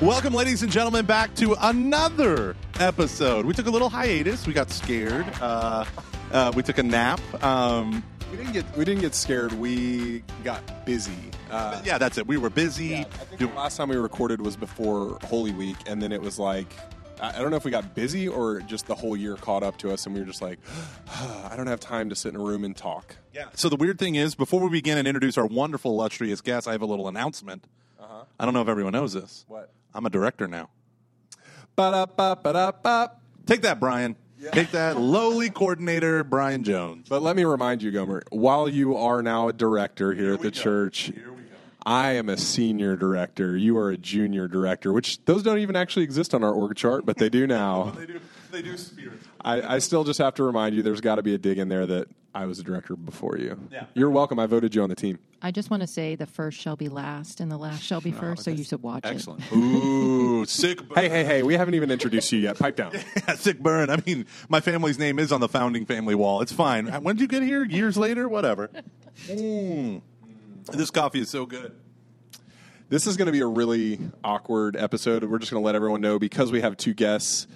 Welcome, ladies and gentlemen, back to another episode. We took a little hiatus. We got scared. Uh, uh, we took a nap. Um, We didn't get we didn't get scared. We got busy. Uh, yeah, that's it. We were busy. I think the last time we recorded was before Holy Week, and then it was like I I don't know if we got busy or just the whole year caught up to us, and we were just like, I don't have time to sit in a room and talk. Yeah. So the weird thing is, before we begin and introduce our wonderful, illustrious guest, I have a little announcement. Uh-huh. I don't know if everyone knows this. What? I'm a director now. Ba-da-ba-ba-da-ba. Take that, Brian. Take that, lowly coordinator, Brian Jones. But let me remind you, Gomer, while you are now a director here, at the church, Here we go. I am a senior director. You are a junior director, which those don't even actually exist on our org chart, but they do now. They do. Spirit. I, I still just have to remind you there's got to be a dig in there that I was a director before you. Yeah. You're welcome. I voted you on the team. I just want to say the first shall be last and the last shall be first, so you should watch it. Excellent. Ooh, sick. Hey, hey, hey, we haven't even introduced you yet. Pipe down. sick burn. I mean, my family's name is on the founding family wall. It's fine. When did you get here? Years later? Whatever. Mm. This coffee is so good. This is going to be a really awkward episode. We're just going to let everyone know because we have two guests,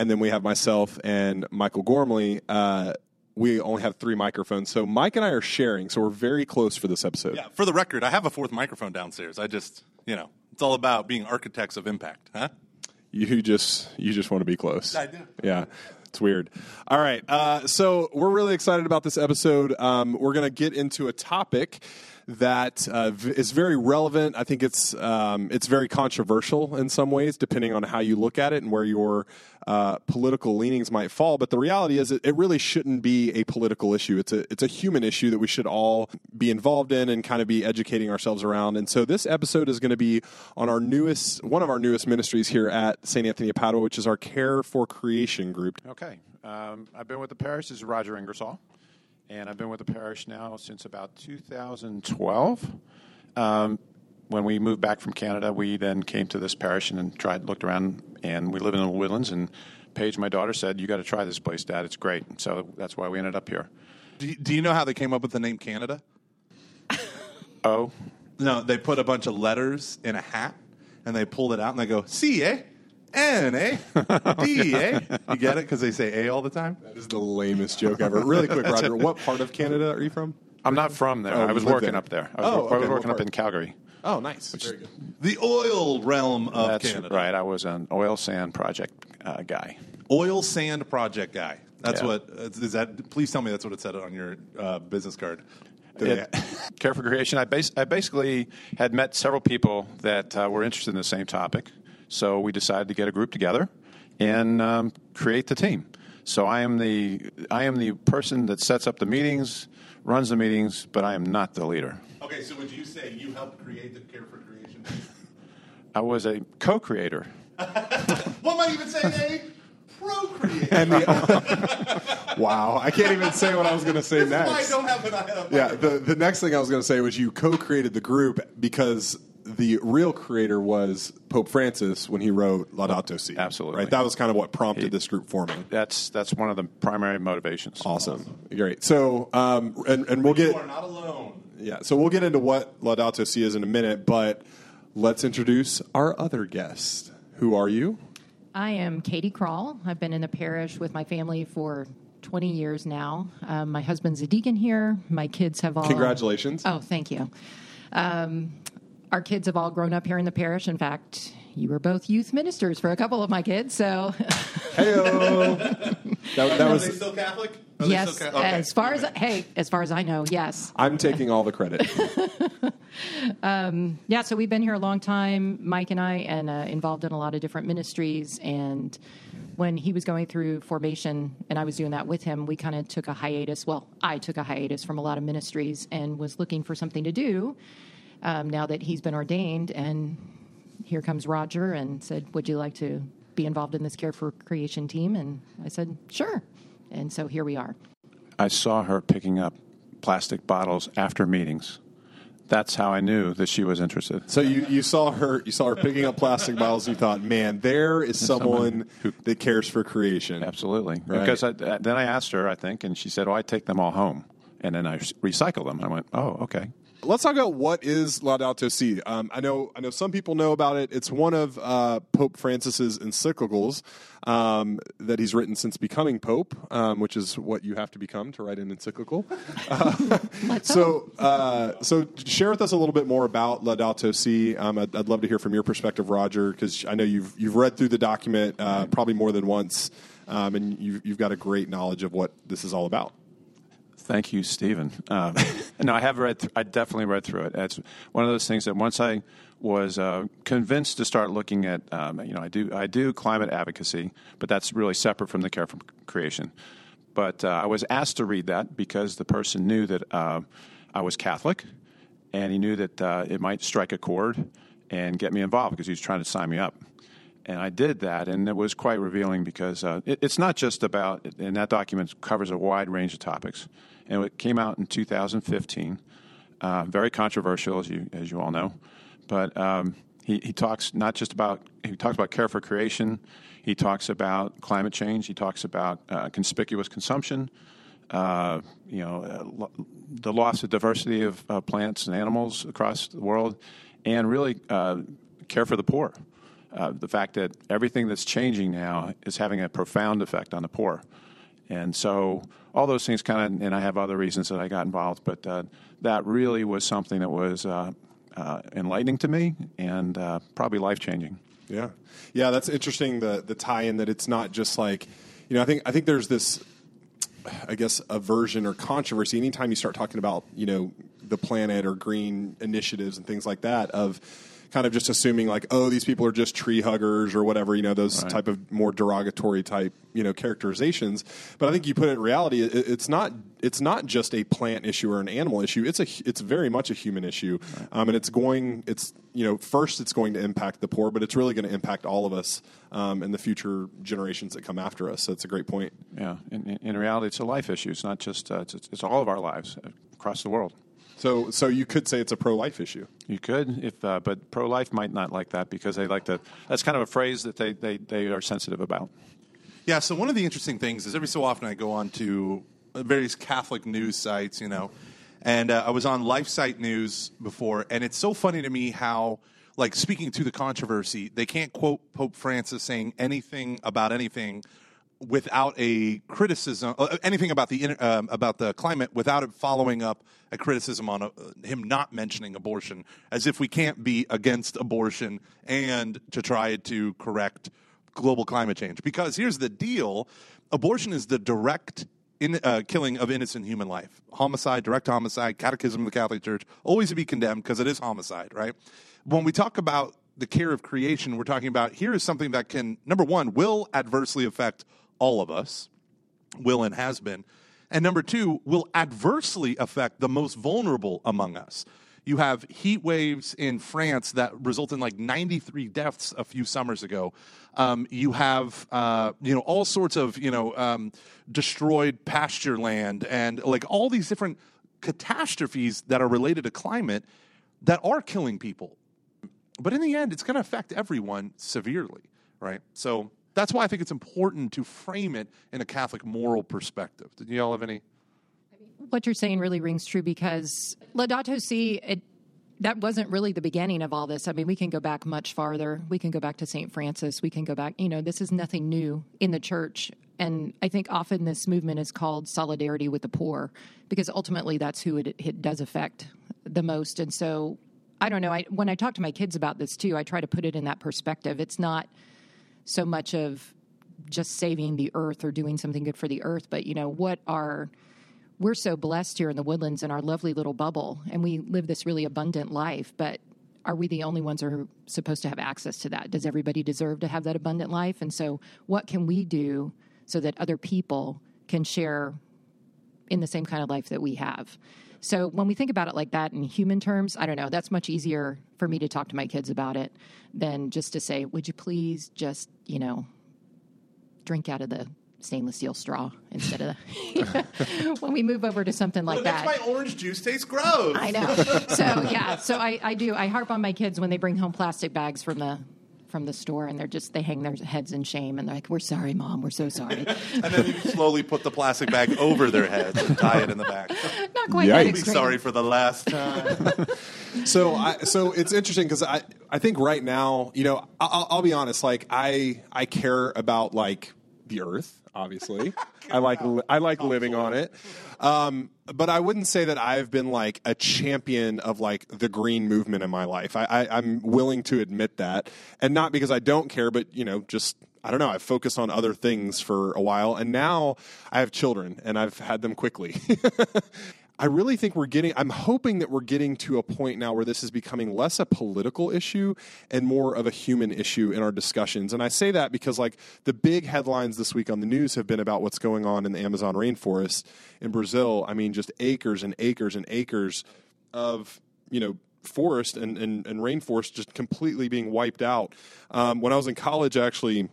and then we have myself and Michael Gormley. Uh, we only have three microphones, so Mike and I are sharing. So we're very close for this episode. Yeah, for the record, I have a fourth microphone downstairs. I just, you know, it's all about being architects of impact, huh? You just you just want to be close. I do. Yeah. It's weird. All right. Uh, so we're really excited about this episode. Um, we're going to get into a topic that uh, is very relevant. I think it's um, it's very controversial in some ways, depending on how you look at it and where your uh, political leanings might fall. But the reality is, it, it really shouldn't be a political issue. It's a it's a human issue that we should all be involved in and kind of be educating ourselves around. And so this episode is going to be on our newest one of our newest ministries here at St. Anthony of Padua, which is our Care for Creation group. Okay. Um, I've been with the parish. This is Roger Ingersoll. And I've been with the parish now since about 2012. Um, when we moved back from Canada, we then came to this parish and tried, looked around, and we live in the Woodlands. And Paige, my daughter, said, You got to try this place, Dad. It's great. So that's why we ended up here. Do you, do you know how they came up with the name Canada? Oh, No, they put a bunch of letters in a hat and they pulled it out and they go C A N A D A. You get it because they say A all the time. That is the lamest joke ever. Really quick, Roger, what part of Canada are you from? I'm not from there. Oh, I was working there. up there. I was, Oh, I was working up in Calgary. Oh, nice. Very good. The oil realm of That's Canada. right. I was an oil sand project uh, guy. Oil sand project guy. That's Yeah. what is that? Please tell me that's what it said on your uh, business card. It- Care for Creation. I, bas- I basically had met several people that uh, were interested in the same topic, so we decided to get a group together and um, create the team. So I am the I am the person that sets up the meetings, runs the meetings, but I am not the leader. Okay, so would you say you helped create the Care for Creation? I was a co-creator. what am I even saying? A procreate. And the, wow, I can't even say what I was going to say This is why I don't have an I have Yeah, the, the next thing I was going to say was you co-created the group because the real creator was Pope Francis when he wrote Laudato Si. Absolutely. right. That was kind of what prompted this group forming. That's that's one of the primary motivations. Awesome, great. So, um, and and we'll get You are not alone. yeah. So we'll get into what Laudato Si is in a minute, but let's introduce our other guest. Who are you? I am Katie Crawl. I've been in the parish with my family for 20 years now. Um, my husband's a deacon here. My kids have all. Congratulations. Oh, thank you. Um, our kids have all grown up here in the parish. In fact, you were both youth ministers for a couple of my kids. So, Heyo. that, that Are they was. still Catholic? Are they yes, still Ca- okay. as far as hey, as far as I know, yes. I'm taking all the credit. Yeah, so we've been here a long time, Mike and I, and uh, involved in a lot of different ministries. And when he was going through formation, and I was doing that with him, we kind of took a hiatus. Well, I took a hiatus from a lot of ministries and was looking for something to do um, now that he's been ordained. And here comes Roger and said, Would you like to be involved in this Care for Creation team? And I said, Sure. And so here we are. I saw her picking up plastic bottles after meetings. That's how I knew that she was interested. So you, you saw her you saw her picking up plastic bottles. and You thought, man, there is someone who- that cares for creation. Absolutely. Right. Because I, then I asked her, I think, and she said, "Oh, I take them all home, and then I recycle them." I went, "Oh, okay." let's talk about what is Laudato Si. Um, I know, I know some people know about it. It's one of uh, Pope Francis's encyclicals um, that he's written since becoming pope, um, which is what you have to become to write an encyclical. Uh, so, uh, so share with us a little bit more about Laudato Si. Um, I'd, I'd, love to hear from your perspective, Roger, because I know you've you've read through the document uh, probably more than once, um, and you've, you've got a great knowledge of what this is all about. Thank you, Stephen. Um, no, I have read. Th- I definitely read through it. It's one of those things that once I was uh, convinced to start looking at, um, you know, I do I do climate advocacy, but that's really separate from the care for creation. But uh, I was asked to read that because the person knew that uh, I was Catholic, and he knew that uh, it might strike a chord and get me involved because he was trying to sign me up and I did that, and it was quite revealing because uh, it, it's not just about, and that document covers a wide range of topics and it came out in 2015. Uh, very controversial, as you as you all know, but um, he, he talks not just about he talks about care for creation. He talks about climate change. He talks about uh, conspicuous consumption. Uh, you know, uh, the loss of diversity of uh, plants and animals across the world, and really uh, care for the poor. the fact that everything that's changing now is having a profound effect on the poor. And so all those things kind of, and I have other reasons that I got involved, but uh, that really was something that was uh, uh, enlightening to me and uh, probably life changing. Yeah, yeah, that's interesting. The the tie in that it's not just like, you know, I think I think there's this, I guess, aversion or controversy anytime you start talking about you know the planet or green initiatives and things like that of kind of just assuming like, oh, these people are just tree huggers or whatever, you know, those right. type of more derogatory type, you know, characterizations. But I think you put it in reality, it, it's not it's not just a plant issue or an animal issue. It's a it's very much a human issue, right. um, and it's going it's you know first it's going to impact the poor, but it's really going to impact all of us um, and the future generations that come after us. So it's a great point. Yeah, in, in reality, it's a life issue. It's not just uh, it's, it's all of our lives across the world. So, so you could say it's a pro-life issue. You could, if uh, but pro-life might not like that because they like to. That's kind of a phrase that they, they, they are sensitive about. Yeah. So one of the interesting things is every so often I go on to various Catholic news sites, you know, and uh, I was on LifeSite News before, and it's so funny to me how. Like speaking to the controversy, they can't quote Pope Francis saying anything about anything without a criticism, uh, anything about the um, about the climate, without it following up a criticism on a, uh, him not mentioning abortion, as if we can't be against abortion and to try to correct global climate change. Because here's the deal: abortion is the direct in, uh, killing of innocent human life. Homicide, direct homicide, catechism of the Catholic Church, always to be condemned because it is homicide, right? When we talk about the care of creation, we're talking about here is something that can, number one, will adversely affect all of us, will and has been. And number two, will adversely affect the most vulnerable among us. You have heat waves in France that result in like 93 deaths a few summers ago. Um, you have uh, you know all sorts of you know um, destroyed pasture land and like all these different catastrophes that are related to climate that are killing people. But in the end, it's going to affect everyone severely, right? So that's why I think it's important to frame it in a Catholic moral perspective. Did you all have any? What you're saying really rings true because Laudato Si, it, that wasn't really the beginning of all this. I mean, we can go back much farther. We can go back to St. Francis. We can go back, you know, this is nothing new in the church. And I think often this movement is called solidarity with the poor because ultimately that's who it, it does affect the most. And so I don't know. I, when I talk to my kids about this too, I try to put it in that perspective. It's not so much of just saving the earth or doing something good for the earth, but you know, what are we're so blessed here in the woodlands in our lovely little bubble and we live this really abundant life, but are we the only ones who are supposed to have access to that? Does everybody deserve to have that abundant life? And so what can we do so that other people can share in the same kind of life that we have? So when we think about it like that in human terms, I don't know, that's much easier for me to talk to my kids about it than just to say, would you please just, you know, drink out of the stainless steel straw instead of the, when we move over to something like well, that. my orange juice tastes gross. I know. So yeah, so I, I do. I harp on my kids when they bring home plastic bags from the from the store, and they're just they hang their heads in shame, and they're like, "We're sorry, mom. We're so sorry." and then you slowly put the plastic bag over their heads and tie it in the back. Not quite that Yikes. Be sorry for the last time. So, I, so it's interesting because I, I think right now, you know, I- I'll, I'll be honest. Like, I, I care about like the earth. Obviously, I like, li- I like living on it. Um, but I wouldn't say that I've been like a champion of like the green movement in my life. I, I, I'm willing to admit that, and not because I don't care, but you know, just I don't know. I've focused on other things for a while, and now I have children, and I've had them quickly. I really think we're getting, I'm hoping that we're getting to a point now where this is becoming less a political issue and more of a human issue in our discussions. And I say that because, like, the big headlines this week on the news have been about what's going on in the Amazon rainforest in Brazil. I mean, just acres and acres and acres of, you know, forest and, and, and rainforest just completely being wiped out. Um, when I was in college, actually,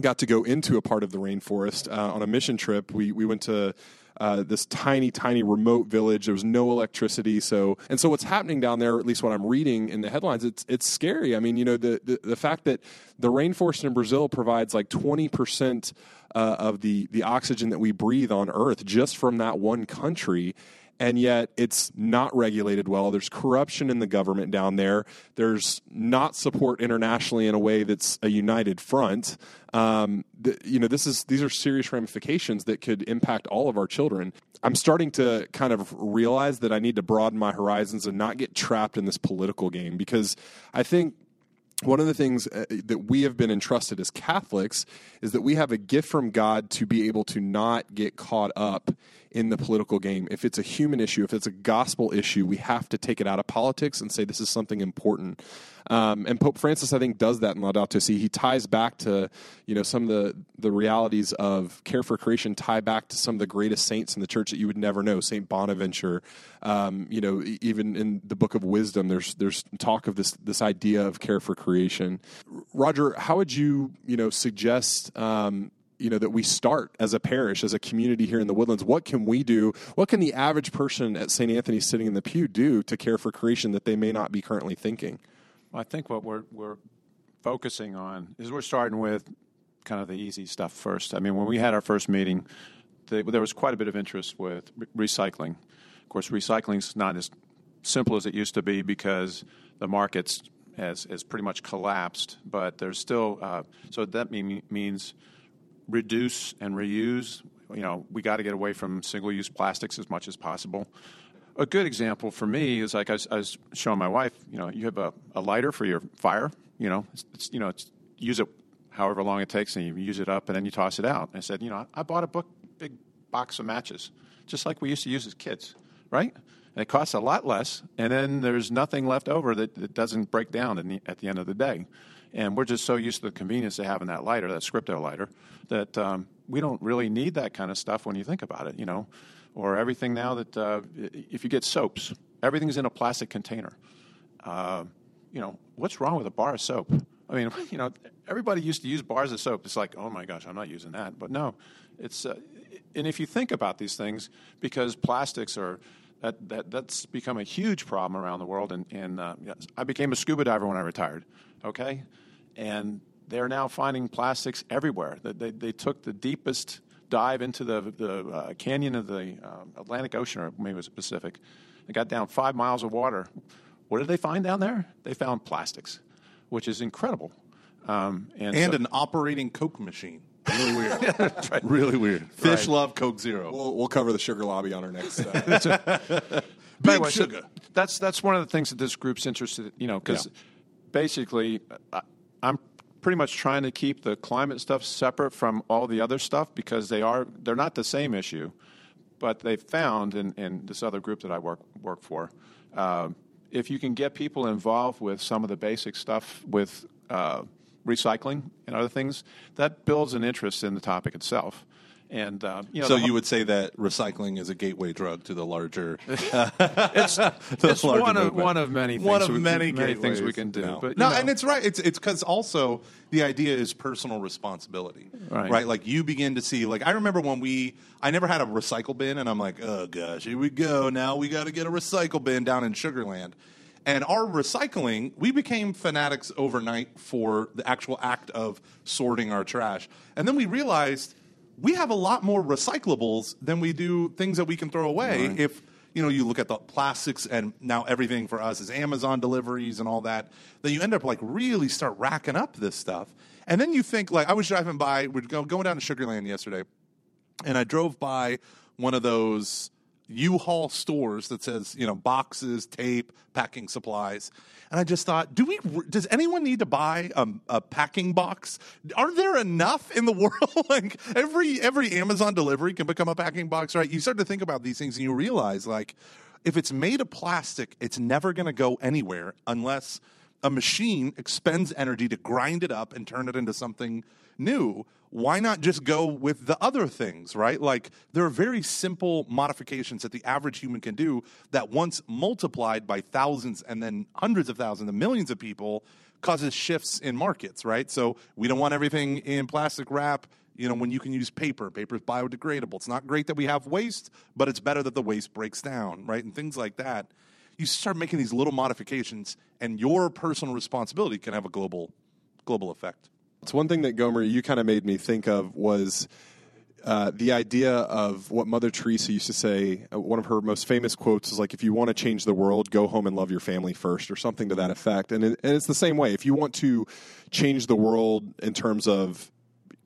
got to go into a part of the rainforest uh, on a mission trip. We we went to uh, this tiny, tiny remote village. There was no electricity. So and so, what's happening down there? At least what I'm reading in the headlines, it's it's scary. I mean, you know, the the, the fact that the rainforest in Brazil provides like 20 percent uh, of the the oxygen that we breathe on Earth just from that one country and yet it's not regulated well. There's corruption in the government down there. There's not support internationally in a way that's a united front. Um, the, you know, this is these are serious ramifications that could impact all of our children. I'm starting to kind of realize that I need to broaden my horizons and not get trapped in this political game because I think one of the things uh, that we have been entrusted as Catholics is that we have a gift from God to be able to not get caught up in the political game. If it's a human issue, if it's a gospel issue, we have to take it out of politics and say this is something important. Um, and Pope Francis, I think, does that in Laudato Si. He ties back to you know some of the the realities of care for creation, tie back to some of the greatest saints in the church that you would never know, Saint Bonaventure. Um, you know, even in the Book of Wisdom, there's there's talk of this this idea of care for creation. Roger, how would you you know suggest? Um, you know that we start as a parish as a community here in the woodlands what can we do what can the average person at st anthony sitting in the pew do to care for creation that they may not be currently thinking I think what we're we're focusing on is we're starting with kind of the easy stuff first. I mean, when we had our first meeting, the, there was quite a bit of interest with re- recycling. Of course, recycling is not as simple as it used to be because the markets has has pretty much collapsed. But there's still uh, so that mean, means reduce and reuse. You know, we got to get away from single-use plastics as much as possible. A good example for me is like I was, I was showing my wife. You know, you have a, a lighter for your fire. You know, it's, it's, you know, it's, use it however long it takes, and you use it up, and then you toss it out. And I said, you know, I bought a book, big box of matches, just like we used to use as kids, right? And it costs a lot less, and then there's nothing left over that, that doesn't break down the, at the end of the day. And we're just so used to the convenience of having that lighter, that Scripto lighter, that um, we don't really need that kind of stuff when you think about it, you know. Or everything now that uh, if you get soaps, everything's in a plastic container. Uh, you know, what's wrong with a bar of soap? I mean, you know, everybody used to use bars of soap. It's like, oh my gosh, I'm not using that. But no, it's uh, and if you think about these things, because plastics are that, that that's become a huge problem around the world. And, and uh, I became a scuba diver when I retired. Okay, and they're now finding plastics everywhere. They, they, they took the deepest dive into the the uh, canyon of the um, Atlantic Ocean, or maybe it was the Pacific. They got down five miles of water. What did they find down there? They found plastics, which is incredible. Um, and and so- an operating Coke machine. Really weird. Really weird. Fish Right. love Coke Zero. we'll, we'll cover the sugar lobby on our next uh, Big anyway, so sugar. that's that's one of the things that this group's interested. in, You know, because Yeah. Basically, I'm pretty much trying to keep the climate stuff separate from all the other stuff because they are they're not the same issue. But they found in, in this other group that I work work for, uh, if you can get people involved with some of the basic stuff with uh, recycling and other things, that builds an interest in the topic itself. And uh, you know, so the- you would say that recycling is a gateway drug to the larger. it's, it's larger one of one of many things One of we, many things we can do. No. But No, know, and it's right. It's it's because also the idea is personal responsibility, Right. Like you begin to see. Like I remember when we, I never had a recycle bin, and I'm like, oh gosh, here we go. Now we got to get a recycle bin down in Sugarland, And our recycling, we became fanatics overnight for the actual act of sorting our trash. And then we realized we have a lot more recyclables than we do things that we can throw away if you know you look at the plastics and now everything for us is amazon deliveries and all that then you end up like really start racking up this stuff. And then you think like i was driving by we're going down to sugarland yesterday and I drove by one of those U-Haul stores that says, you know, boxes, tape, packing supplies. And I just thought, do we? Does anyone need to buy a, a packing box? Are there enough in the world? like every every Amazon delivery can become a packing box, right? You start to think about these things and you realize, like, if it's made of plastic, it's never going to go anywhere unless a machine expends energy to grind it up and turn it into something new. Why not just go with the other things, right? Like there are very simple modifications that the average human can do that once multiplied by thousands and then hundreds of thousands and millions of people causes shifts in markets, right? So we don't want everything in plastic wrap you know, when you can use paper, paper is biodegradable. It's not great that we have waste, but it's better that the waste breaks down, right? And things like that. You start making these little modifications, and your personal responsibility can have a global, global effect. It's one thing that Gomer you kind of made me think of was uh, the idea of what Mother Teresa used to say. Uh, one of her most famous quotes is like, "If you want to change the world, go home and love your family first, or something to that effect. And, it, and it's the same way. If you want to change the world in terms of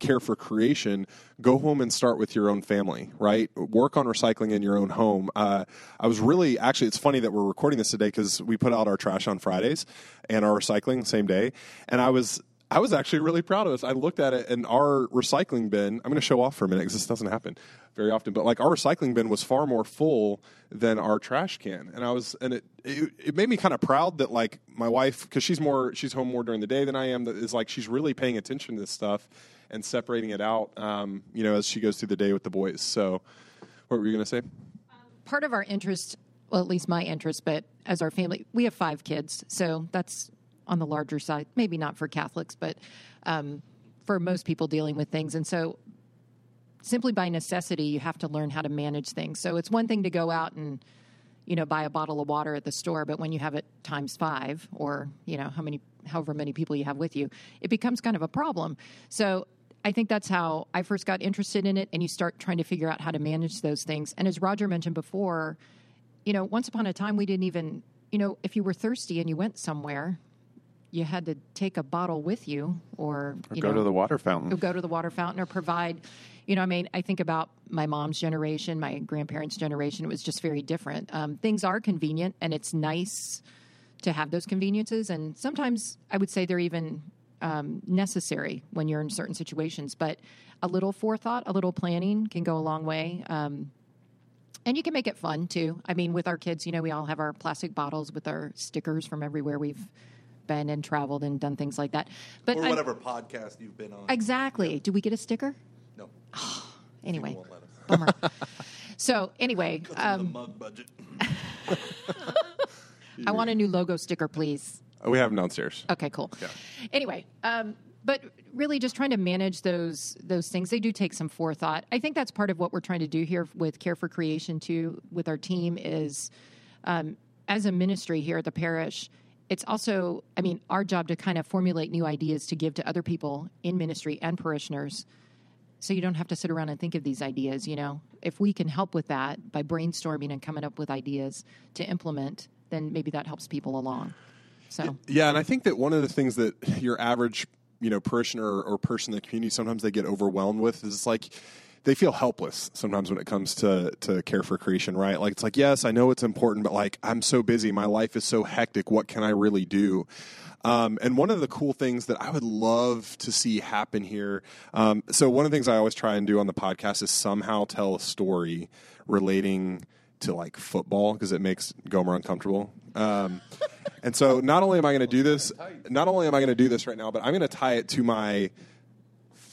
care for creation, go home and start with your own family, right? Work on recycling in your own home. Uh, I was really, actually, it's funny that we're recording this today because we put out our trash on Fridays and our recycling same day. And I was, I was actually really proud of us. I looked at it and our recycling bin, I'm going to show off for a minute because this doesn't happen very often, but like our recycling bin was far more full than our trash can. And I was, and it, it, it made me kind of proud that like my wife, because she's more, she's home more during the day than I am, that is like she's really paying attention to this stuff and separating it out, um, you know, as she goes through the day with the boys. So, what were you going to say? Part of our interest, well, at least my interest, but as our family, we have five kids, so that's on the larger side. Maybe not for Catholics, but um, for most people dealing with things. And so, simply by necessity, you have to learn how to manage things. So, it's one thing to go out and you know buy a bottle of water at the store but when you have it times five or you know how many however many people you have with you it becomes kind of a problem so I think that's how I first got interested in it, and you start trying to figure out how to manage those things. And as Roger mentioned before, you know, once upon a time, we didn't even, you know, if you were thirsty and you went somewhere, you had to take a bottle with you, or, Or you go know, to the water fountain. go to the water fountain, or provide. You know, I mean, I think about my mom's generation, my grandparents' generation. It was just very different. Um, things are convenient, and it's nice to have those conveniences. And sometimes I would say they're even um, necessary when you're in certain situations. But a little forethought, a little planning can go a long way. Um, and you can make it fun too. I mean, with our kids, you know, we all have our plastic bottles with our stickers from everywhere we've been and traveled and done things like that. But Or I- whatever podcast you've been on. exactly. Do we get a sticker? no. Anyway, won't let us. bummer. so anyway, um, the mug budget. I want a new logo sticker, please. Uh, We have them downstairs. Okay, cool. Anyway, um, but really just trying to manage those those things. They do take some forethought. I think that's part of what we're trying to do here with Care for Creation too, with our team is um, as a ministry here at the parish. It's also, I mean, our job to kind of formulate new ideas to give to other people in ministry and parishioners. So you don't have to sit around and think of these ideas you know? If we can help with that by brainstorming and coming up with ideas to implement then maybe that helps people along. So. Yeah, and I think that one of the things that your average, you know, parishioner or, person in the community sometimes they get overwhelmed with is like they feel helpless sometimes when it comes to to care for creation, right? Like it's like, yes, I know it's important, but like I'm so busy, my life is so hectic. What can I really do? Um, and one of the cool things that I would love to see happen here. Um, so one of the things I always try and do on the podcast is somehow tell a story relating to like football because it makes Gomer uncomfortable. Um, and so not only am I going to do this, not only am I going to do this right now, but I'm going to tie it to my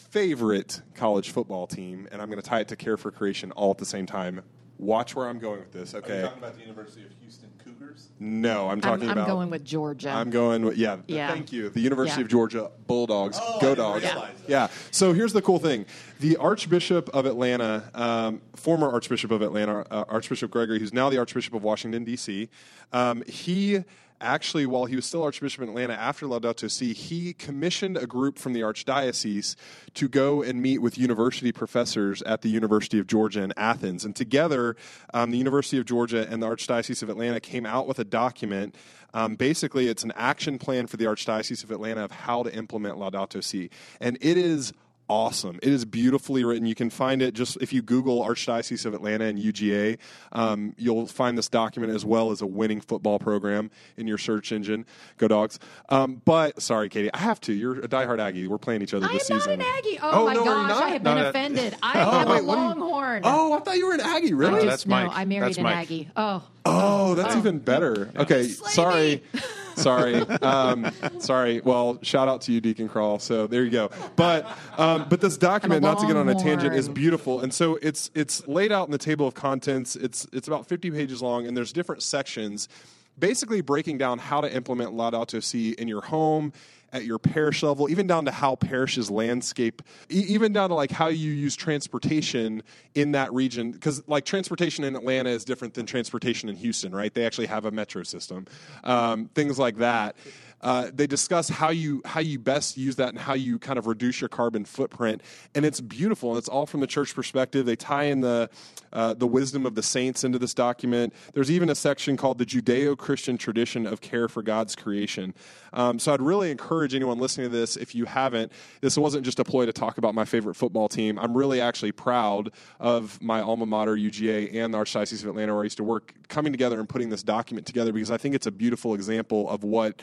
favorite college football team, and I'm going to tie it to Care for Creation all at the same time. Watch where I'm going with this, okay? Are talking about the University of Houston Cougars? No, I'm I'm, talking I'm about. going with Georgia. I'm going with yeah, Yeah. Thank you. The University Yeah. of Georgia Bulldogs. Oh, I Go didn't Dogs. realize that. Yeah. So here's the cool thing: the Archbishop of Atlanta, um, former Archbishop of Atlanta, uh, Archbishop Gregory, who's now the Archbishop of Washington D.C., um, he actually, while he was still Archbishop of Atlanta after Laudato Si, he commissioned a group from the Archdiocese to go and meet with university professors at the University of Georgia in Athens. And together, um, the University of Georgia and the Archdiocese of Atlanta came out with a document. Um, basically, it's an action plan for the Archdiocese of Atlanta of how to implement Laudato Si. And it is awesome. It is beautifully written. You can find it just if you Google Archdiocese of Atlanta and UGA, um, you'll find this document as well as a winning football program in your search engine. Go dogs! Um, but sorry, Katie, I have to. You're a diehard Aggie. We're playing each other I am this not season. an Aggie. Oh, my no, are you gosh, not? I have been No, offended. I Oh, am wait, a what do you- Longhorn. Oh, I thought you were an Aggie. Really? No, just- that's no, Mike. I married That's an Mike. Aggie. Oh, Oh, that's even better. Okay, Slay sorry. sorry. Um, sorry. Well, shout out to you, Deacon Crawl. So there you go. But um, but this document, not to get on a tangent, is beautiful. And so it's it's laid out in the table of contents. It's it's about 50 pages long, and there's different sections, basically breaking down how to implement Laudato Si in your home. At your parish level, even down to how parishes landscape, e- even down to like how you use transportation in that region, because like transportation in Atlanta is different than transportation in Houston, right? They actually have a metro system, um, things like that. Uh, they discuss how you how you best use that and how you kind of reduce your carbon footprint, and it's beautiful. And it's all from the church perspective. They tie in the uh, the wisdom of the saints into this document. There's even a section called the Judeo-Christian tradition of care for God's creation. Um, so I'd really encourage anyone listening to this, if you haven't, this wasn't just a ploy to talk about my favorite football team. I'm really actually proud of my alma mater, UGA, and the Archdiocese of Atlanta, where I used to work, coming together and putting this document together because I think it's a beautiful example of what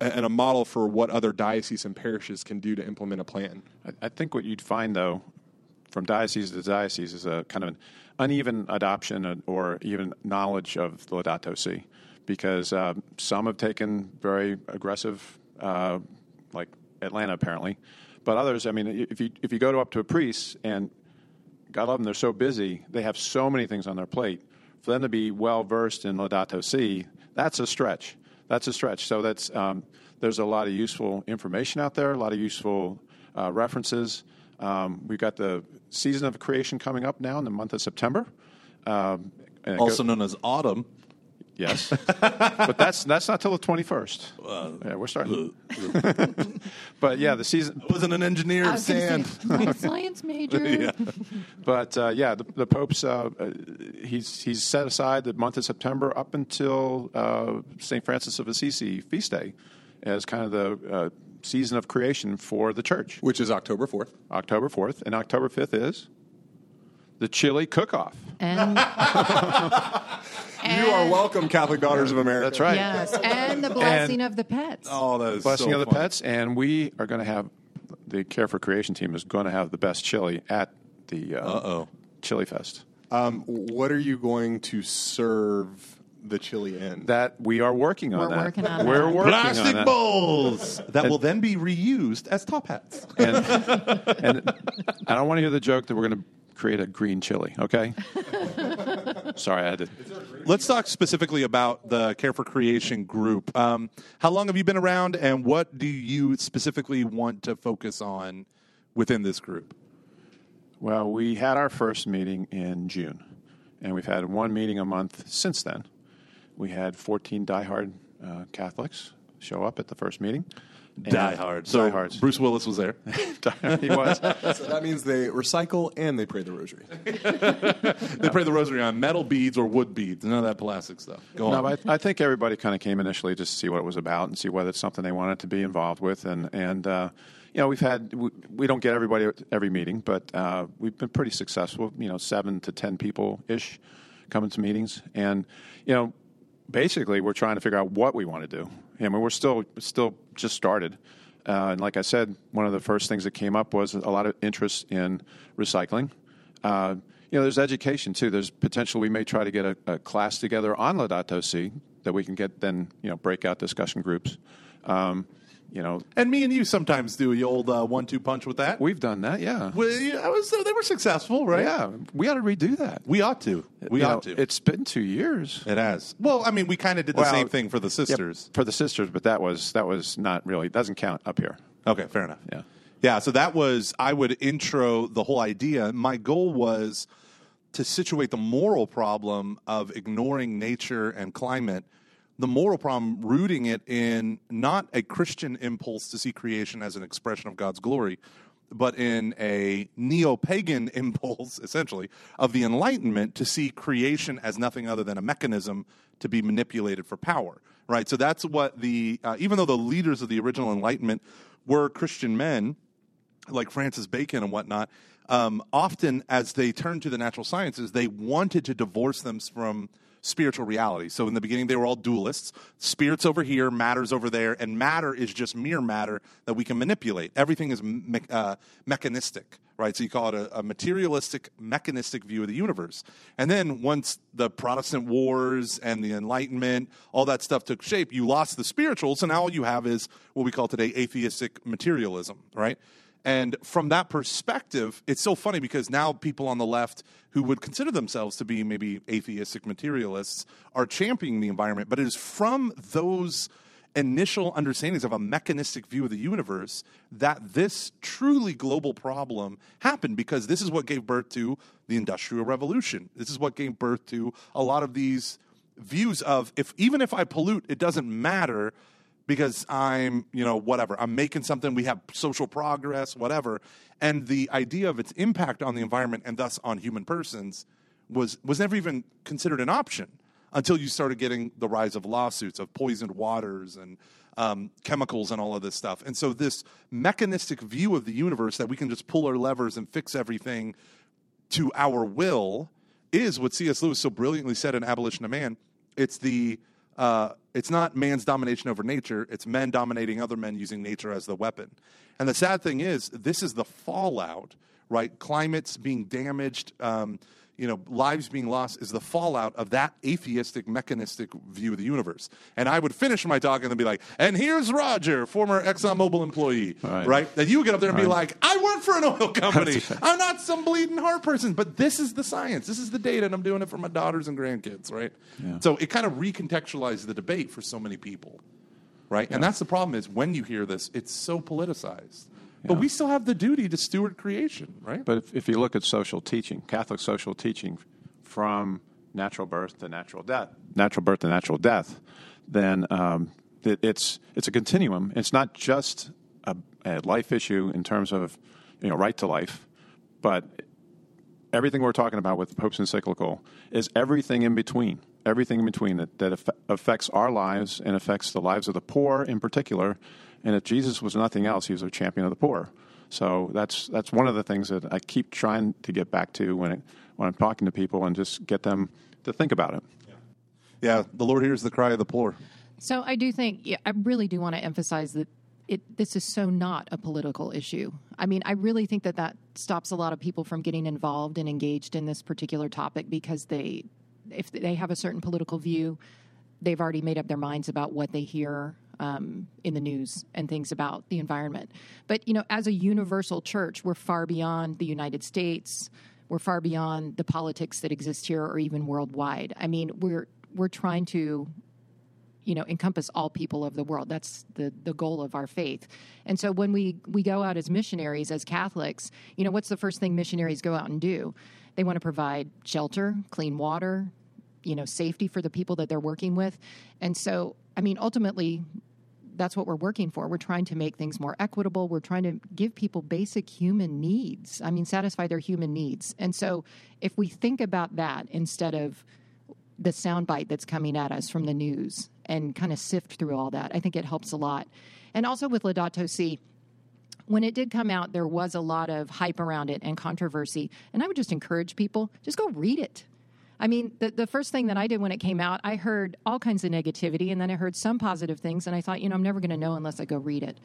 and a model for what other dioceses and parishes can do to implement a plan. I, think what you'd find, though, from diocese to diocese is a kind of an uneven adoption or even knowledge of the Laudato Si, because um, some have taken very aggressive, uh, like Atlanta apparently, but others, I mean, if you if you go to up to a priest and God love them, they're so busy, they have so many things on their plate. For them to be well versed in Laudato Si, that's a stretch. That's a stretch. So that's um, there's a lot of useful information out there, a lot of useful uh, references. Um, we've got the season of creation coming up now in the month of September. Um, also go- known as autumn. Yes, but that's that's not till the twenty first. yeah, we're starting. but yeah, the season. I wasn't an engineer I of was gonna sand. say, I'm science major. Yeah. But uh, yeah, the, the Pope's uh, uh, he's he's set aside the month of September up until uh, St. Francis of Assisi feast day as kind of the uh, season of creation for the church. Which is October 4th. October fourth and October fifth is the chili cook-off. And, You are welcome, Catholic Daughters of America. That's right. yes, and the blessing of the pets. Oh, that is Blessing so of the fun. pets, and we are going to have the Care for Creation team is going to have the best chili at the uh, Uh-oh. Chili Fest. Um, what are you going to serve the chili in? That we are working on We're that. working on We're that. working on Plastic that. bowls that will then be reused as top hats. and, and I don't want to hear the joke that we're going to create a green chili. Okay. Sorry, I had to. Let's talk specifically about the Care for Creation group. Um, how long have you been around, and what do you specifically want to focus on within this group? Well, we had our first meeting in June, and we've had one meeting a month since then. We had 14 diehard uh, Catholics show up at the first meeting. And- Die Hard. So Diehards. Bruce Willis was there. he was. so that means they recycle and they pray the rosary. they pray the rosary on metal beads or wood beads. None of that plastic stuff. Go No, on. I, I think everybody kind of came initially just to see what it was about and see whether it's something they wanted to be involved with. And and uh, you know, we've had we, we don't get everybody at every meeting, but uh, we've been pretty successful. You know, seven to ten people ish coming to meetings, and you know, basically we're trying to figure out what we want to do. I mean, we're still still just started. Uh, and like I said, one of the first things that came up was a lot of interest in recycling. Uh, you know, there's education too. There's potential we may try to get a, a class together on Laudato Si that we can get then you know breakout discussion groups. Um, you know, and me and you sometimes do the old uh, one-two punch with that. we've done that. Yeah, Well, yeah, I was, they were successful, right? yeah. We ought to redo that. We ought to. We You ought know, to. It's been two years. it has. Well, I mean, we kind of did the Well, same thing for the sisters. for the sisters, but that was that was not really doesn't count up here. Okay, fair enough. Yeah. Yeah, so that was, I would intro the whole idea. My goal was to situate the moral problem of ignoring nature and climate the moral problem rooting it in not a Christian impulse to see creation as an expression of God's glory, but in a neo pagan impulse, essentially, of the Enlightenment to see creation as nothing other than a mechanism to be manipulated for power, right? So that's what the, uh, even though the leaders of the original Enlightenment were Christian men, like Francis Bacon and whatnot, um, often as they turned to the natural sciences, they wanted to divorce them from spiritual reality. So in the beginning, they were all dualists. Spirits over here, matter's over there, and matter is just mere matter that we can manipulate. Everything is me- uh, mechanistic, right? So you call it a, a, materialistic, mechanistic view of the universe. And then once the Protestant wars and the Enlightenment, all that stuff took shape, you lost the spiritual. So now all you have is what we call today atheistic materialism, right? And from that perspective, it's so funny because now people on the left who would consider themselves to be maybe atheistic materialists are championing the environment. But it is from those initial understandings of a mechanistic view of the universe that this truly global problem happened because this is what gave birth to the industrial revolution. This is what gave birth to a lot of these views of if even if I pollute, it doesn't matter because I'm, you know, whatever. I'm making something, we have social progress, whatever. And the idea of its impact on the environment and thus on human persons was was never even considered an option until you started getting the rise of lawsuits of poisoned waters and um, chemicals and all of this stuff. And so this mechanistic view of the universe that we can just pull our levers and fix everything to our will is what C.S. Lewis so brilliantly said in Abolition of Man. It's the uh, it's not man's domination over nature, it's men dominating other men using nature as the weapon. And the sad thing is, this is the fallout, right? Climates being damaged, um, you know, lives being lost is the fallout of that atheistic, mechanistic view of the universe. And I would finish my talk and then be like, and here's Roger, former ExxonMobil employee, right? right? That you would get up there and right. be like, I work for an oil company. I'm not some bleeding heart person, but this is the science. This is the data, and I'm doing it for my daughters and grandkids, right? Yeah. So it kind of recontextualizes the debate for so many people, right? Yeah. And that's the problem is when you hear this, it's so politicized. But we still have the duty to steward creation, right? But if, if you look at social teaching, Catholic social teaching from natural birth to natural death, natural birth to natural death, then um, it, it's it's a continuum. It's not just a, a, life issue in terms of you know right to life, but everything we're talking about with the Pope's encyclical is everything in between. Everything in between that, that affects our lives and affects the lives of the poor in particular, and if Jesus was nothing else, he was a champion of the poor. So that's that's one of the things that I keep trying to get back to when it, when I'm talking to people and just get them to think about it. Yeah, yeah the Lord hears the cry of the poor. So I do think yeah, I really do want to emphasize that it, this is so not a political issue. I mean, I really think that that stops a lot of people from getting involved and engaged in this particular topic because they, if they have a certain political view, they've already made up their minds about what they hear um, in the news and things about the environment. But you know, as a universal church, we're far beyond the United States. We're far beyond the politics that exist here or even worldwide. I mean, we're we're trying to you know encompass all people of the world that's the the goal of our faith and so when we we go out as missionaries as catholics you know what's the first thing missionaries go out and do they want to provide shelter clean water you know safety for the people that they're working with and so i mean ultimately that's what we're working for. We're trying to make things more equitable. We're trying to give people basic human needs. I mean, satisfy their human needs. And so, if we think about that instead of the soundbite that's coming at us from the news and kind of sift through all that, I think it helps a lot. And also with Laudato Si, when it did come out, there was a lot of hype around it and controversy. And I would just encourage people just go read it. I mean, the, the first thing that I did when it came out, I heard all kinds of negativity, and then I heard some positive things, and I thought, you know, I'm never going to know unless I go read it.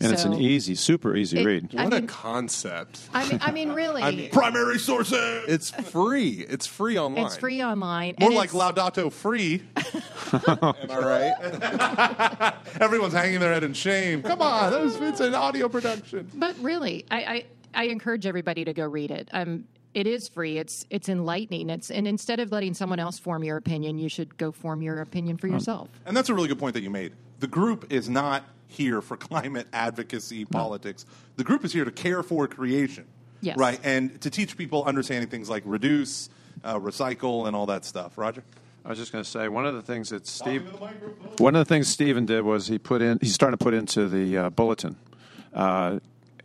And so, it's an easy, super easy it, read. What I mean, a concept! I mean, I mean, really, I mean, primary sources. It's free. It's free online. It's free online. More like Laudato free. Am I right? Everyone's hanging their head in shame. Come on, was, it's an audio production. But really, I, I I encourage everybody to go read it. Um, it is free. It's it's enlightening. It's and instead of letting someone else form your opinion, you should go form your opinion for yourself. And that's a really good point that you made. The group is not here for climate advocacy politics. The group is here to care for creation. Yes. Right, and to teach people understanding things like reduce, uh, recycle, and all that stuff. Roger. I was just going to say one of the things that Steve, one of the things Stephen did was he put in, he's starting to put into the uh, bulletin, uh,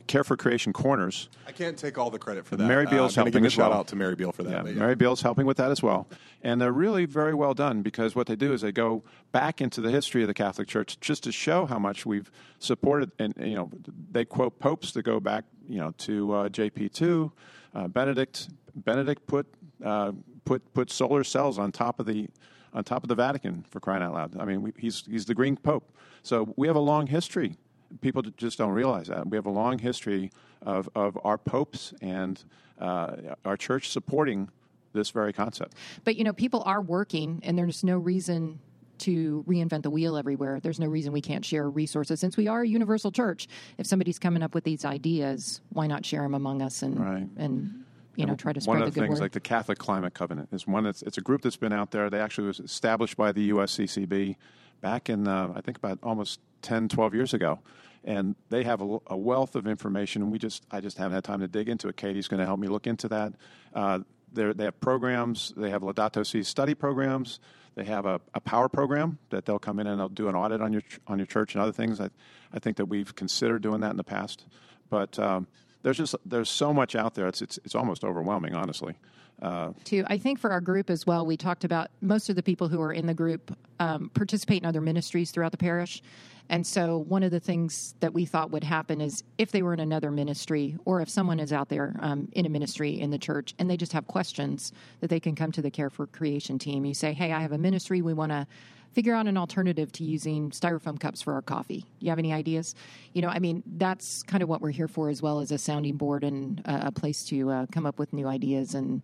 Care for Creation Corners. I can't take all the credit for that. Mary Beale's uh, helping give a shout well. out to Mary Beale for that. Yeah, but Mary Beale's helping with that as well, and they're really very well done because what they do is they go back into the history of the Catholic Church just to show how much we've supported, and you know they quote popes that go back, you know, to uh, JP two, uh, Benedict. Benedict put uh, put put solar cells on top of the on top of the Vatican for crying out loud. I mean, we, he's he's the Green Pope, so we have a long history. People just don't realize that we have a long history of of our popes and uh, our church supporting this very concept. But you know, people are working, and there's no reason to reinvent the wheel everywhere. There's no reason we can't share resources since we are a universal church. If somebody's coming up with these ideas, why not share them among us and Right. and you know try to spread one of the the things word. like the Catholic Climate Covenant is one that's it's a group that's been out there. They actually was established by the USCCB back in uh, I think about almost 10, 12 years ago. And they have a, a wealth of information, and we just I just haven't had time to dig into it. Katie's going to help me look into that. Uh, they're- have programs. They have Laudato Si study programs. They have a, a power program that they'll come in and they'll do an audit on your on your church and other things. I, I think that we've considered doing that in the past, but um, there's just there's so much out there. It's it's, it's almost overwhelming, honestly. Uh, too. I think for our group as well, we talked about most of the people who are in the group um, participate in other ministries throughout the parish. And so, one of the things that we thought would happen is if they were in another ministry, or if someone is out there um, in a ministry in the church and they just have questions, that they can come to the Care for Creation team. You say, Hey, I have a ministry. We want to figure out an alternative to using styrofoam cups for our coffee. Do you have any ideas? You know, I mean, that's kind of what we're here for as well as a sounding board and uh, a place to uh, come up with new ideas. And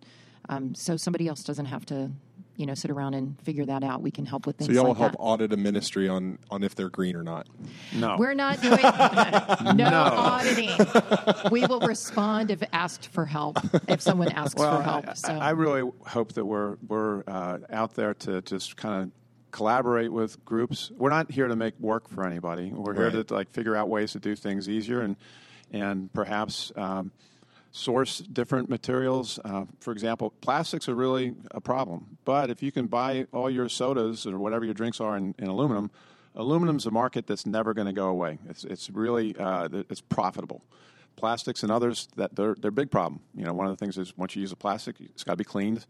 um, so somebody else doesn't have to, you know, sit around and figure that out. We can help with things So y'all will like help that. audit a ministry on on if they're green or not. no, We're not doing no, auditing. We will respond if asked for help, if someone asks well, for help. I, so. I really hope that we're we're uh, out there to just kind of collaborate with groups. We're not here to make work for anybody. We're here to like figure out ways to do things easier and and perhaps. Um, source different materials. Uh, for example, plastics are really a problem. But if you can buy all your sodas or whatever your drinks are in, in aluminum, aluminum's a market that's never going to go away. It's, it's really uh, it's profitable. Plastics and others that they're they're a big problem. You know, one of the things is once you use a plastic, it's got to be cleaned.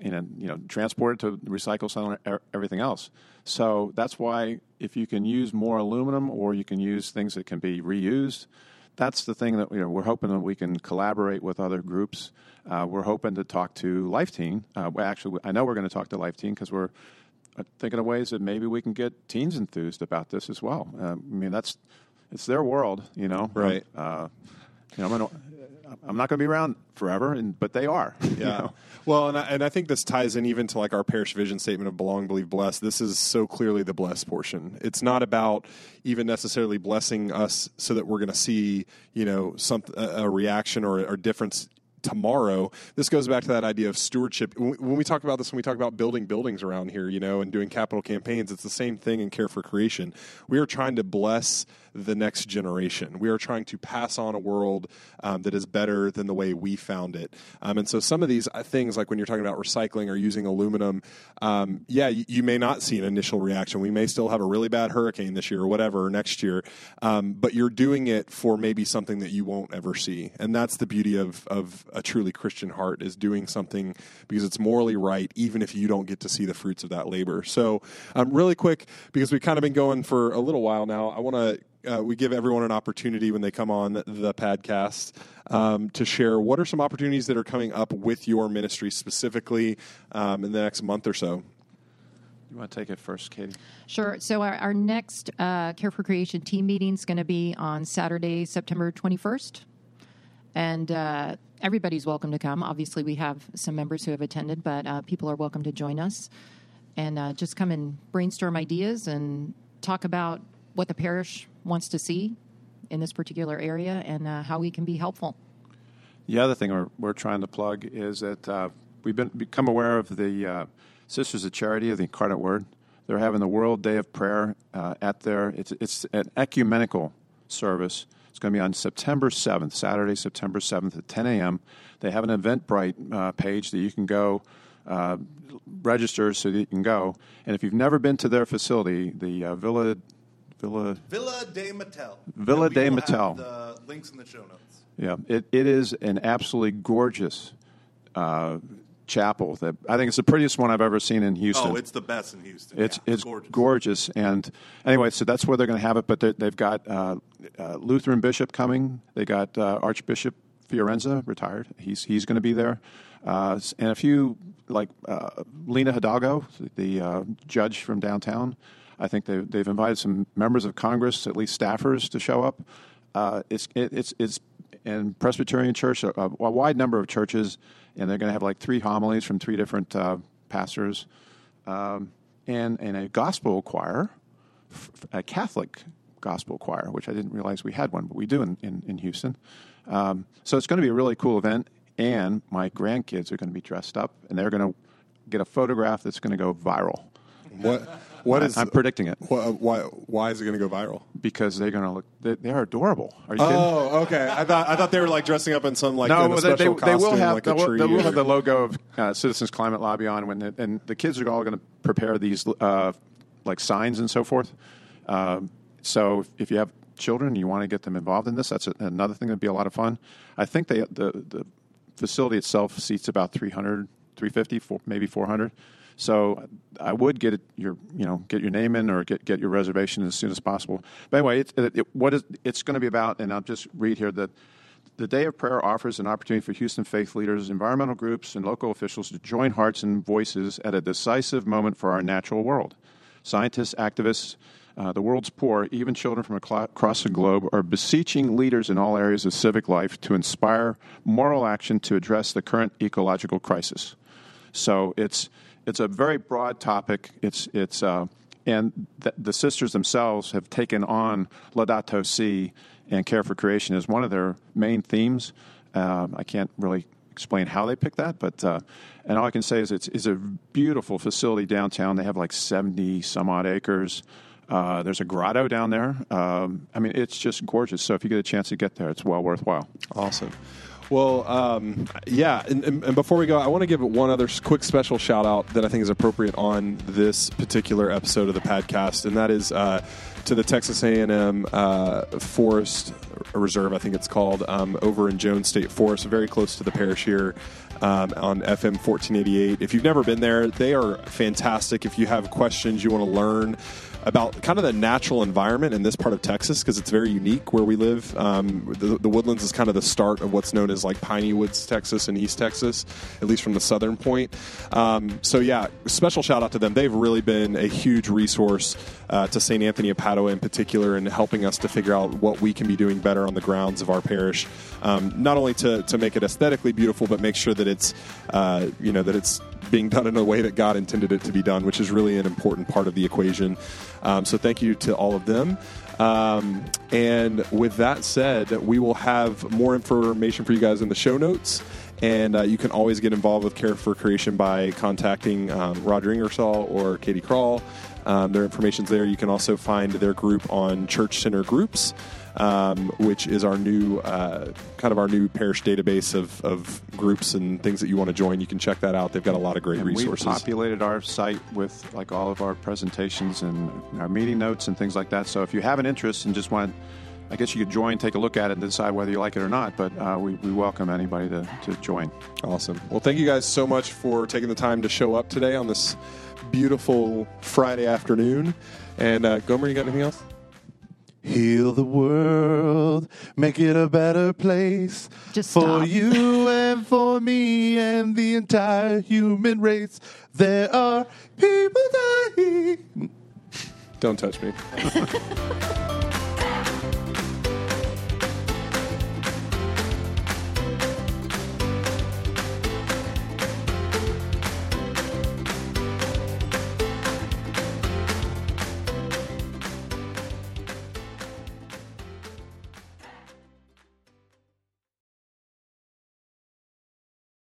You know, you know, transported to recycle center, everything else. So that's why if you can use more aluminum or you can use things that can be reused, that's the thing that you know, we're hoping that we can collaborate with other groups. Uh, we're hoping to talk to Life Teen. Uh, actually, I know we're going to talk to Life Teen because we're uh, thinking of ways that maybe we can get teens enthused about this as well. Uh, I mean, that's it's their world, you know. Right. Uh, you know, I'm, not going to be around forever, and but they are. you Yeah. know. Well, and I, and I think this ties in even to like our parish vision statement of belong, believe, bless. This is so clearly the bless portion. It's not about even necessarily blessing us so that we're going to see, you know, some a, a reaction or a difference tomorrow. This goes back to that idea of stewardship. When we talk about this, when we talk about building buildings around here, you know, and doing capital campaigns, it's the same thing in Care for Creation. We are trying to bless the next generation. We are trying to pass on a world um, that is better than the way we found it. Um, and so some of these uh, things, like when you're talking about recycling or using aluminum, um, yeah, you, you may not see an initial reaction. We may still have a really bad hurricane this year or whatever or next year, um, but you're doing it for maybe something that you won't ever see. And that's the beauty of, of a truly Christian heart is doing something because it's morally right, even if you don't get to see the fruits of that labor. So, um, really quick, because we've kind of been going for a little while now, I want to uh, we give everyone an opportunity when they come on the, the podcast um, to share what are some opportunities that are coming up with your ministry specifically um, in the next month or so. You want to take it first, Katie? Sure. So our, our next uh, Care for Creation team meeting is going to be on Saturday, September 21st. And uh, everybody's welcome to come. Obviously, we have some members who have attended, but uh, people are welcome to join us and uh, just come and brainstorm ideas and talk about what the parish wants to see in this particular area and uh, how we can be helpful. The other thing we're, we're trying to plug is that uh, we've been become aware of the uh, Sisters of Charity of the Incarnate Word. They're having the World Day of Prayer uh, at their it's it's an ecumenical service. It's going to be on September 7th, Saturday, September 7th at 10 a.m. They have an Eventbrite uh, page that you can go uh, register so that you can go. And if you've never been to their facility, the uh, Villa Villa Villa de Matel. Villa de Matel. The links in the show notes. Yeah, it, it is an absolutely gorgeous uh, chapel. That I think it's the prettiest one I've ever seen in Houston. Oh, it's the best in Houston. It's Yeah, it's gorgeous. gorgeous. And anyway, so that's where they're going to have it. But they- they've got uh, uh, Lutheran bishop coming. They got uh, Archbishop Fiorenza retired. He's he's going to be there, uh, and a few like uh, Lina Hidalgo, the uh, judge from downtown. I think they, they've invited some members of Congress, at least staffers, to show up. Uh, it's it, it's it's in Presbyterian Church, a, a wide number of churches, and they're going to have like three homilies from three different uh, pastors um, and, and a gospel choir, a Catholic gospel choir, which I didn't realize we had one, but we do in, in, in Houston. Um, so it's going to be a really cool event, and my grandkids are going to be dressed up, and they're going to get a photograph that's going to go viral. What what is I'm predicting it wh- why why is it going to go viral? because they're going to look. They, they are adorable. Are you kidding? Oh, okay. I thought I thought they were like dressing up in some like special they, they, costume, they will have like they a will, tree. they will or- have the logo of uh, Citizens Climate Lobby on when it, and the kids are all going to prepare these uh, like signs and so forth. Um, so if, if you have children and you want to get them involved in this, that's a, another thing that'd be a lot of fun. I think they the the facility itself seats about 300, 350, four, maybe 400. So I would get your you know get your name in or get get your reservation as soon as possible. But anyway, it, it, it, what is it's going to be about, and I'll just read here that the Day of Prayer offers an opportunity for Houston faith leaders, environmental groups, and local officials to join hearts and voices at a decisive moment for our natural world. Scientists, activists, uh, the world's poor, even children from across the globe, are beseeching leaders in all areas of civic life to inspire moral action to address the current ecological crisis. So it's it's a very broad topic. It's it's uh, and th- the sisters themselves have taken on Laudato Si and Care for Creation as one of their main themes. Um, I can't really explain how they picked that, but uh, and all I can say is it's, it's a beautiful facility downtown. They have like seventy some odd acres. Uh, there's a grotto down there. Um, I mean, it's just gorgeous. So if you get a chance to get there, it's well worthwhile. Awesome. Well, um, yeah, and, and, before we go, I want to give one other quick special shout out that I think is appropriate on this particular episode of the podcast, and that is uh, to the Texas A&M uh, Forest Reserve, I think it's called, um, over in Jones State Forest, very close to the parish here. Um, on FM 1488. If you've never been there, they are fantastic. If you have questions, you want to learn about kind of the natural environment in this part of Texas because it's very unique where we live. Um, the, the Woodlands is kind of the start of what's known as like Piney Woods, Texas, and East Texas, at least from the southern point. Um, so yeah, special shout out to them. They've really been a huge resource uh, to St. Anthony of Padua in particular in helping us to figure out what we can be doing better on the grounds of our parish. Um, not only to, to make it aesthetically beautiful, but make sure that it's uh, you know that it's being done in a way that God intended it to be done, which is really an important part of the equation. Um, so thank you to all of them. Um, and with that said, we will have more information for you guys in the show notes. And uh, you can always get involved with Care for Creation by contacting um, Roger Ingersoll or Katie Crawl. Um, their information's there. You can also find their group on Church Center Groups, um, which is our new uh, kind of our new parish database of, of groups and things that you want to join. You can check that out. They've got a lot of great And resources. We've populated our site with like all of our presentations and our meeting notes and things like that. So if you have an interest and just want, I guess you could join, take a look at it, and decide whether you like it or not. But uh, we, we welcome anybody to, to join. Awesome. Well, thank you guys so much for taking the time to show up today on this beautiful Friday afternoon. And uh, Gomer, you got anything else? Heal the world, make it a better place Just for stop. you and for me and the entire human race. There are people dying. Don't touch me.